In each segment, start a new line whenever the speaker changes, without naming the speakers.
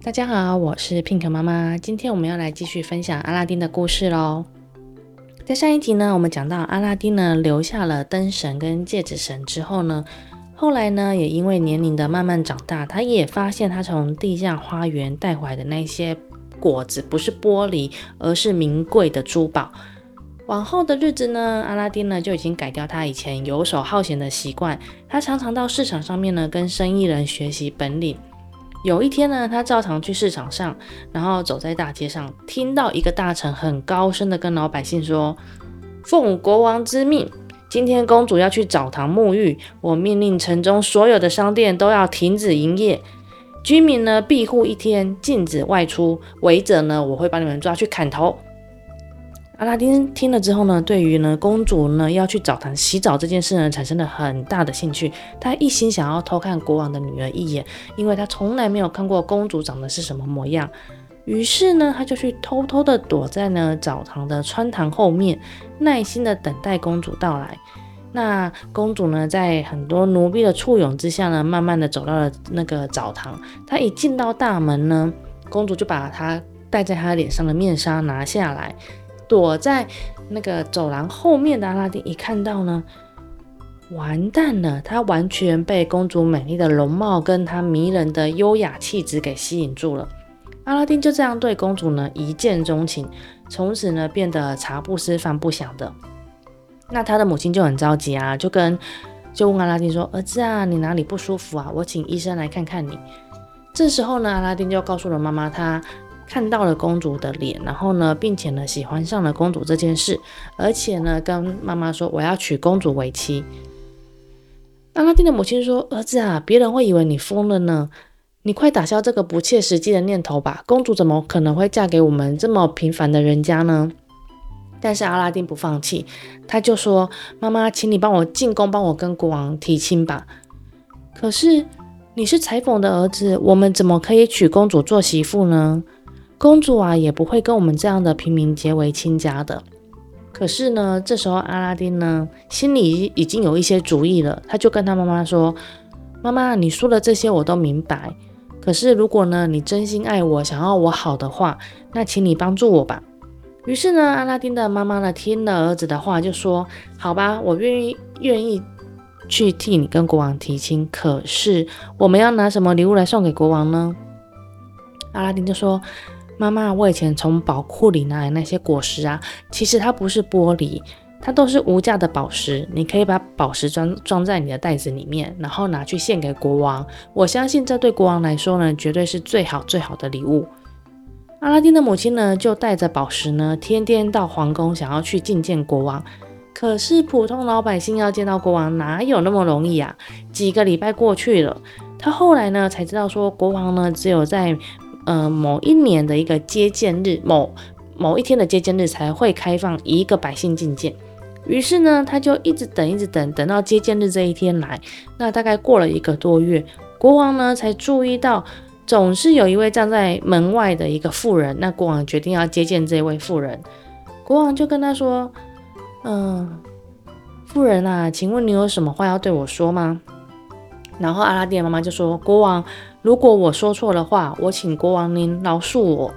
大家好，我是 Pink 妈妈。今天我们要来继续分享阿拉丁的故事喽。在上一集呢，我们讲到阿拉丁呢留下了灯绳跟戒指绳之后呢，后来呢也因为年龄的慢慢长大，他也发现他从地下花园带回来的那些果子不是玻璃，而是名贵的珠宝。往后的日子呢，阿拉丁呢就已经改掉他以前游手好闲的习惯，他常常到市场上面呢跟生意人学习本领。有一天呢，他照常去市场上，然后走在大街上，听到一个大臣很高声的跟老百姓说：“奉国王之命，今天公主要去澡堂沐浴，我命令城中所有的商店都要停止营业，居民呢庇护一天，禁止外出，违者呢我会把你们抓去砍头。”阿拉丁听了之后呢，对于呢公主呢要去澡堂洗澡这件事呢，产生了很大的兴趣。他一心想要偷看国王的女儿一眼，因为他从来没有看过公主长得是什么模样。于是呢，他就去偷偷的躲在呢澡堂的穿堂后面，耐心的等待公主到来。那公主呢，在很多奴婢的簇拥之下呢，慢慢的走到了那个澡堂。她一进到大门呢，公主就把她戴在她脸上的面纱拿下来。躲在那个走廊后面的阿拉丁一看到呢，完蛋了！他完全被公主美丽的容貌跟她迷人的优雅气质给吸引住了。阿拉丁就这样对公主呢一见钟情，从此呢变得茶不思饭不想的。那他的母亲就很着急啊，就跟就问阿拉丁说：“儿子啊，你哪里不舒服啊？我请医生来看看你。”这时候呢，阿拉丁就告诉了妈妈他。看到了公主的脸，然后呢，并且呢，喜欢上了公主这件事，而且呢，跟妈妈说我要娶公主为妻。阿拉丁的母亲说：“儿子啊，别人会以为你疯了呢，你快打消这个不切实际的念头吧。公主怎么可能会嫁给我们这么平凡的人家呢？”但是阿拉丁不放弃，他就说：“妈妈，请你帮我进宫，帮我跟国王提亲吧。”可是你是裁缝的儿子，我们怎么可以娶公主做媳妇呢？公主啊，也不会跟我们这样的平民结为亲家的。可是呢，这时候阿拉丁呢，心里已经有一些主意了。他就跟他妈妈说：“妈妈，你说的这些我都明白。可是如果呢，你真心爱我，想要我好的话，那请你帮助我吧。”于是呢，阿拉丁的妈妈呢，听了儿子的话，就说：“好吧，我愿意愿意去替你跟国王提亲。可是我们要拿什么礼物来送给国王呢？”阿拉丁就说。妈妈，我以前从宝库里拿来那些果实啊，其实它不是玻璃，它都是无价的宝石。你可以把宝石装装在你的袋子里面，然后拿去献给国王。我相信这对国王来说呢，绝对是最好最好的礼物。阿拉丁的母亲呢，就带着宝石呢，天天到皇宫，想要去觐见国王。可是普通老百姓要见到国王，哪有那么容易啊？几个礼拜过去了，他后来呢，才知道说国王呢，只有在。呃，某一年的一个接见日，某某一天的接见日才会开放一个百姓觐见。于是呢，他就一直等，一直等，等到接见日这一天来。那大概过了一个多月，国王呢才注意到，总是有一位站在门外的一个妇人。那国王决定要接见这位妇人。国王就跟他说：“嗯、呃，妇人啊，请问你有什么话要对我说吗？”然后阿拉丁的妈妈就说：“国王。”如果我说错了话，我请国王您饶恕我。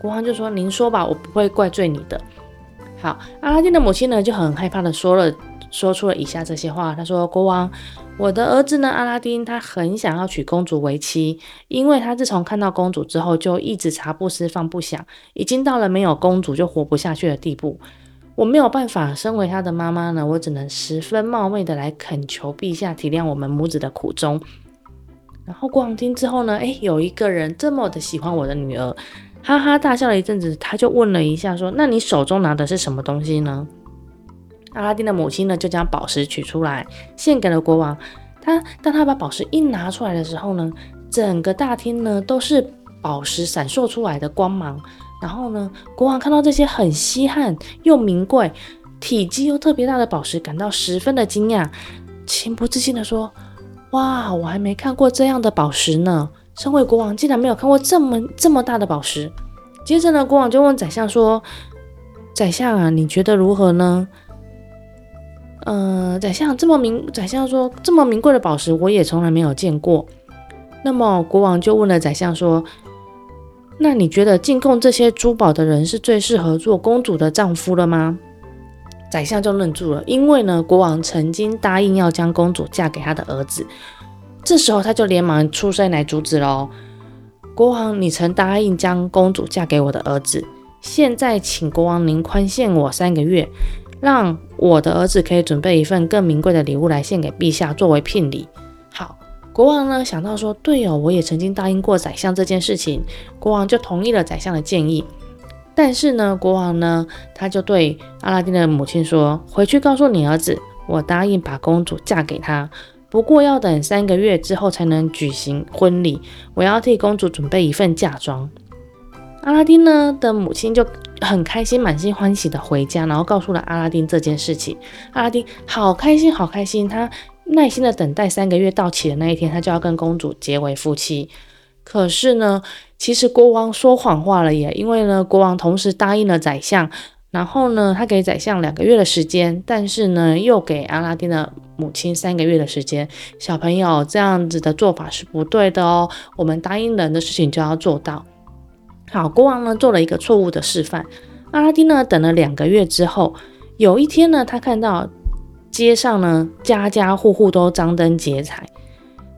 国王就说：“您说吧，我不会怪罪你的。”好，阿拉丁的母亲呢就很害怕的说了，说出了以下这些话。他说：“国王，我的儿子呢，阿拉丁，他很想要娶公主为妻，因为他自从看到公主之后，就一直茶不思饭不想，已经到了没有公主就活不下去的地步。我没有办法，身为他的妈妈呢，我只能十分冒昧的来恳求陛下体谅我们母子的苦衷。”然后国王听之后呢，诶，有一个人这么的喜欢我的女儿，哈哈大笑了一阵子，他就问了一下说：“那你手中拿的是什么东西呢？”阿拉丁的母亲呢，就将宝石取出来献给了国王。他当他把宝石一拿出来的时候呢，整个大厅呢都是宝石闪烁出来的光芒。然后呢，国王看到这些很稀罕又名贵、体积又特别大的宝石，感到十分的惊讶，情不自禁地说。哇，我还没看过这样的宝石呢！身为国王，竟然没有看过这么这么大的宝石。接着呢，国王就问宰相说：“宰相啊，你觉得如何呢？”呃，宰相这么名，宰相说这么名贵的宝石，我也从来没有见过。那么国王就问了宰相说：“那你觉得进贡这些珠宝的人是最适合做公主的丈夫了吗？”宰相就愣住了，因为呢，国王曾经答应要将公主嫁给他的儿子。这时候他就连忙出声来阻止喽：“国王，你曾答应将公主嫁给我的儿子，现在请国王您宽限我三个月，让我的儿子可以准备一份更名贵的礼物来献给陛下作为聘礼。”国王呢想到说：“对哦，我也曾经答应过宰相这件事情。”国王就同意了宰相的建议。但是呢，国王呢，他就对阿拉丁的母亲说：“回去告诉你儿子，我答应把公主嫁给他，不过要等三个月之后才能举行婚礼。我要替公主准备一份嫁妆。”阿拉丁呢的母亲就很开心，满心欢喜的回家，然后告诉了阿拉丁这件事情。阿拉丁好开心，好开心，他耐心的等待三个月到期的那一天，他就要跟公主结为夫妻。可是呢，其实国王说谎话了耶，因为呢，国王同时答应了宰相，然后呢，他给宰相两个月的时间，但是呢，又给阿拉丁的母亲三个月的时间。小朋友，这样子的做法是不对的哦，我们答应人的事情就要做到。好，国王呢做了一个错误的示范。阿拉丁呢等了两个月之后，有一天呢，他看到街上呢家家户户都张灯结彩。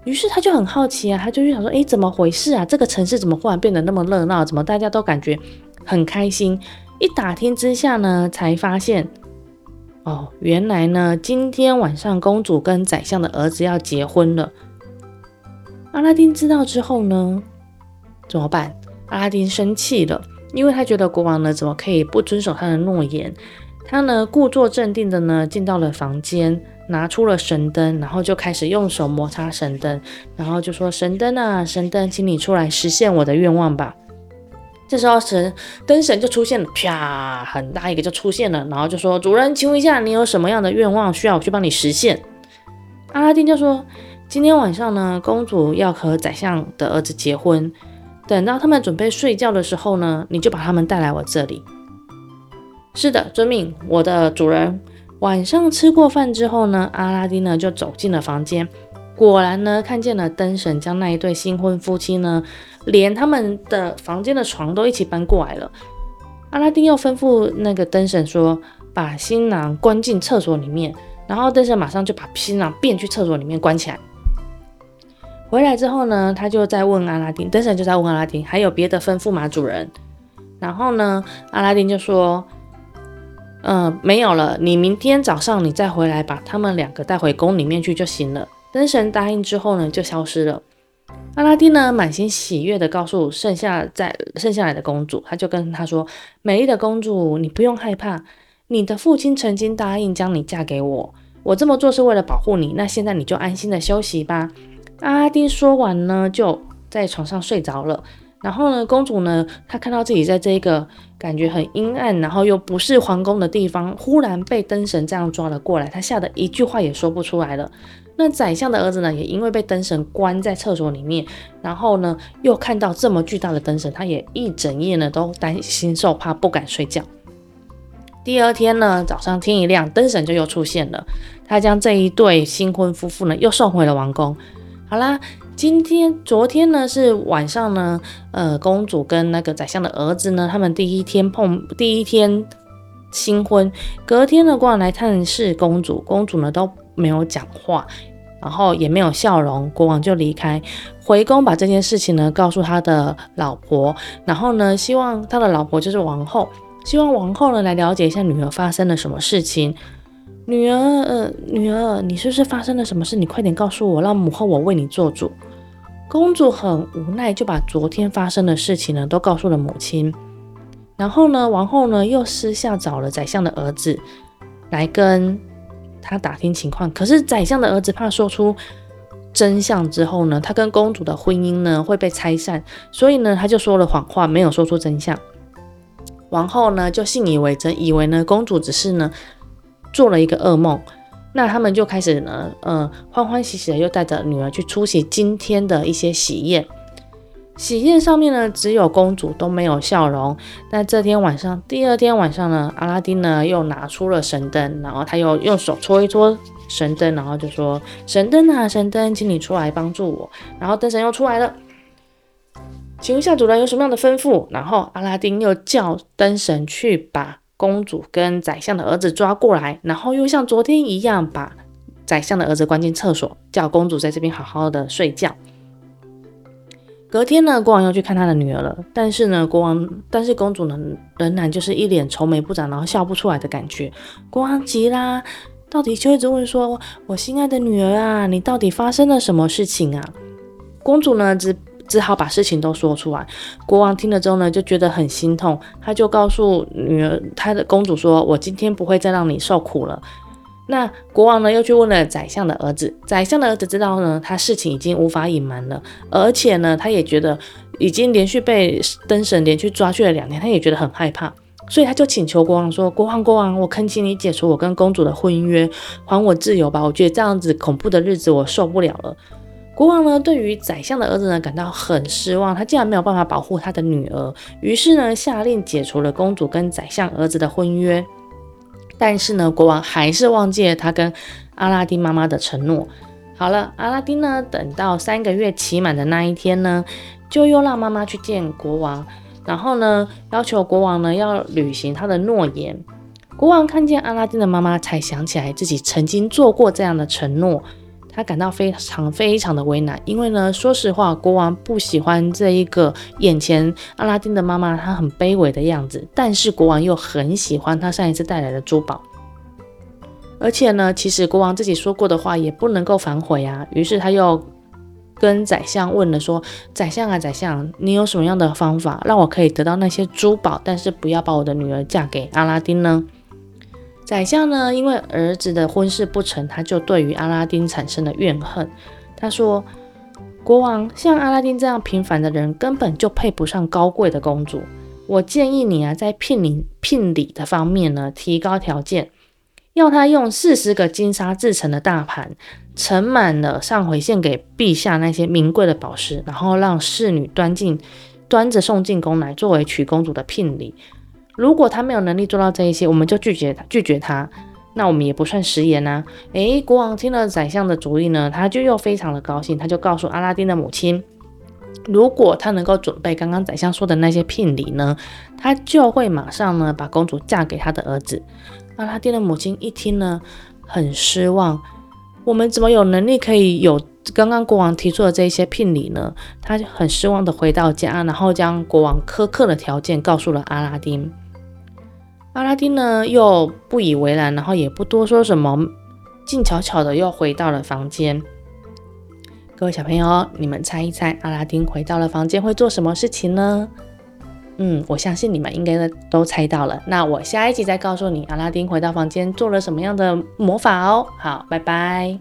于是他就很好奇啊，他就去想说，诶，怎么回事啊？这个城市怎么忽然变得那么热闹？怎么大家都感觉很开心？一打听之下呢，才发现，哦，原来呢，今天晚上公主跟宰相的儿子要结婚了。阿拉丁知道之后呢，怎么办？阿拉丁生气了，因为他觉得国王呢，怎么可以不遵守他的诺言？他呢，故作镇定的呢，进到了房间。拿出了神灯，然后就开始用手摩擦神灯，然后就说：“神灯啊，神灯，请你出来实现我的愿望吧。”这时候神灯神就出现了，啪，很大一个就出现了，然后就说：“主人，请问一下，你有什么样的愿望需要我去帮你实现？”阿拉丁就说：“今天晚上呢，公主要和宰相的儿子结婚，等到他们准备睡觉的时候呢，你就把他们带来我这里。”是的，遵命，我的主人。晚上吃过饭之后呢，阿拉丁呢就走进了房间，果然呢看见了灯神将那一对新婚夫妻呢，连他们的房间的床都一起搬过来了。阿拉丁又吩咐那个灯神说，把新郎关进厕所里面，然后灯神马上就把新郎变去厕所里面关起来。回来之后呢，他就在问阿拉丁，灯神就在问阿拉丁，还有别的吩咐吗，主人？然后呢，阿拉丁就说。嗯、没有了。你明天早上你再回来，把他们两个带回宫里面去就行了。灯神答应之后呢，就消失了。阿拉丁呢，满心喜悦地告诉剩下在剩下来的公主，他就跟她说：“美丽的公主，你不用害怕，你的父亲曾经答应将你嫁给我，我这么做是为了保护你。那现在你就安心的休息吧。”阿拉丁说完呢，就在床上睡着了。然后呢，公主呢，她看到自己在这个感觉很阴暗，然后又不是皇宫的地方，忽然被灯神这样抓了过来，她吓得一句话也说不出来了。那宰相的儿子呢，也因为被灯神关在厕所里面，然后呢，又看到这么巨大的灯神，他也一整夜呢都担心受怕，不敢睡觉。第二天呢，早上天一亮，灯神就又出现了，他将这一对新婚夫妇呢又送回了王宫。好啦。今天、昨天呢是晚上呢，呃，公主跟那个宰相的儿子呢，他们第一天碰，第一天新婚。隔天呢，国王来探视公主，公主呢都没有讲话，然后也没有笑容，国王就离开，回宫把这件事情呢告诉他的老婆，然后呢，希望他的老婆就是王后，希望王后呢来了解一下女儿发生了什么事情。女儿，呃，女儿，你是不是发生了什么事？你快点告诉我，让母后我为你做主。公主很无奈，就把昨天发生的事情呢都告诉了母亲。然后呢，王后呢又私下找了宰相的儿子来跟他打听情况。可是宰相的儿子怕说出真相之后呢，他跟公主的婚姻呢会被拆散，所以呢他就说了谎话，没有说出真相。王后呢就信以为真，以为呢公主只是呢。做了一个噩梦，那他们就开始呢，呃，欢欢喜喜的又带着女儿去出席今天的一些喜宴。喜宴上面呢，只有公主都没有笑容。那这天晚上，第二天晚上呢，阿拉丁呢又拿出了神灯，然后他又用手搓一搓神灯，然后就说：“神灯啊，神灯，请你出来帮助我。”然后灯神又出来了。请问下主人有什么样的吩咐？然后阿拉丁又叫灯神去把公主跟宰相的儿子抓过来，然后又像昨天一样把宰相的儿子关进厕所，叫公主在这边好好的睡觉。隔天呢，国王又去看他的女儿了，但是呢，国王但是公主呢，仍然就是一脸愁眉不展，然后笑不出来的感觉。国王急啦，到底就一直问说：“我心爱的女儿啊，你到底发生了什么事情啊？”公主呢，只。只好把事情都说出来。国王听了之后呢，就觉得很心痛，他就告诉女儿，他的公主说：“我今天不会再让你受苦了。”那国王呢，又去问了宰相的儿子。宰相的儿子知道呢，他事情已经无法隐瞒了，而且呢，他也觉得已经连续被灯神连续抓去了两天，他也觉得很害怕，所以他就请求国王说：“国王，国王，我恳请你解除我跟公主的婚约，还我自由吧！我觉得这样子恐怖的日子我受不了了。”国王呢，对于宰相的儿子呢，感到很失望，他竟然没有办法保护他的女儿，于是呢，下令解除了公主跟宰相儿子的婚约。但是呢，国王还是忘记了他跟阿拉丁妈妈的承诺。好了，阿拉丁呢，等到三个月期满的那一天呢，就又让妈妈去见国王，然后呢，要求国王呢要履行他的诺言。国王看见阿拉丁的妈妈，才想起来自己曾经做过这样的承诺。他感到非常非常的为难，因为呢，说实话，国王不喜欢这一个眼前阿拉丁的妈妈，她很卑微的样子。但是国王又很喜欢他上一次带来的珠宝，而且呢，其实国王自己说过的话也不能够反悔啊。于是他又跟宰相问了说：“宰相啊，宰相，你有什么样的方法让我可以得到那些珠宝，但是不要把我的女儿嫁给阿拉丁呢？”宰相呢，因为儿子的婚事不成，他就对于阿拉丁产生了怨恨。他说：“国王，像阿拉丁这样平凡的人，根本就配不上高贵的公主。我建议你啊，在聘礼聘礼的方面呢，提高条件，要他用四十个金沙制成的大盘，盛满了上回献给陛下那些名贵的宝石，然后让侍女端进端着送进宫来，作为娶公主的聘礼。”如果他没有能力做到这一些，我们就拒绝他，拒绝他，那我们也不算食言呐。诶，国王听了宰相的主意呢，他就又非常的高兴，他就告诉阿拉丁的母亲，如果他能够准备刚刚宰相说的那些聘礼呢，他就会马上呢把公主嫁给他的儿子。阿拉丁的母亲一听呢，很失望，我们怎么有能力可以有刚刚国王提出的这些聘礼呢？他就很失望的回到家，然后将国王苛刻的条件告诉了阿拉丁。阿拉丁呢，又不以为然，然后也不多说什么，静悄悄的又回到了房间。各位小朋友，你们猜一猜，阿拉丁回到了房间会做什么事情呢？嗯，我相信你们应该都猜到了。那我下一集再告诉你，阿拉丁回到房间做了什么样的魔法哦。好，拜拜。